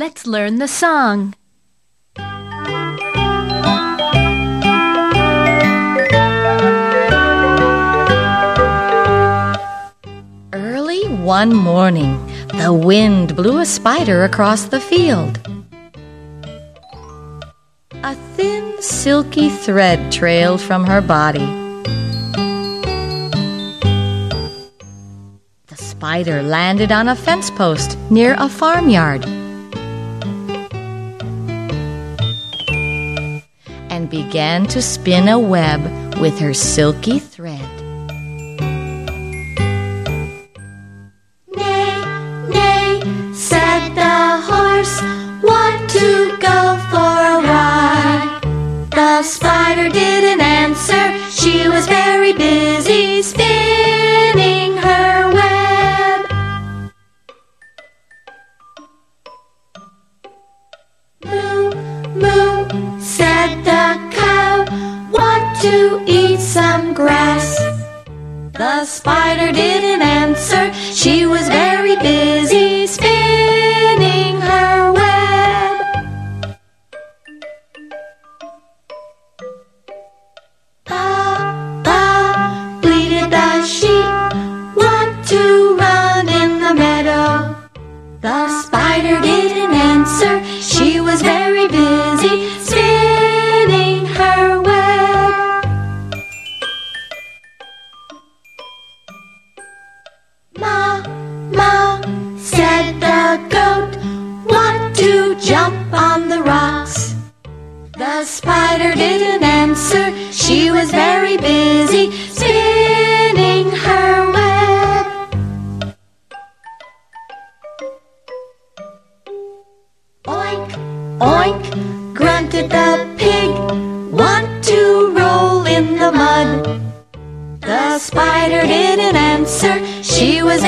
Let's learn the song. Early one morning, the wind blew a spider across the field. A thin, silky thread trailed from her body. The spider landed on a fence post near a farmyard. And began to spin a web with her silky thread. Neigh, neigh, said the horse, want to go for a ride. The spider didn't answer, she was very busy spinning her web. Moo, moo, said to eat some grass. The spider didn't answer, she was very busy jump on the rocks. The spider didn't answer, she was very busy spinning her web. Oink, oink, grunted the pig, want to roll in the mud. The spider didn't answer, she was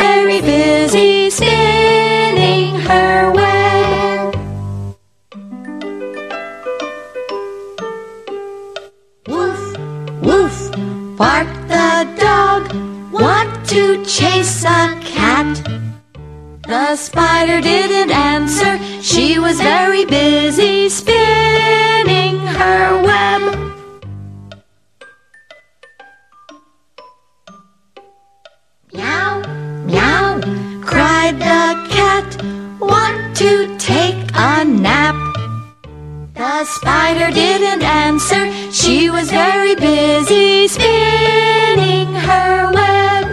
barked the dog, want to chase a cat. The spider didn't answer, she was very busy spinning her web. Meow, meow, cried the cat, The spider didn't answer, she was very busy spinning her web.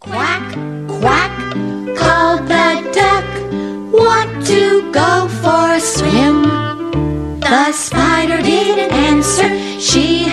Quack, quack, called the duck, want to go for a swim. The spider didn't answer, she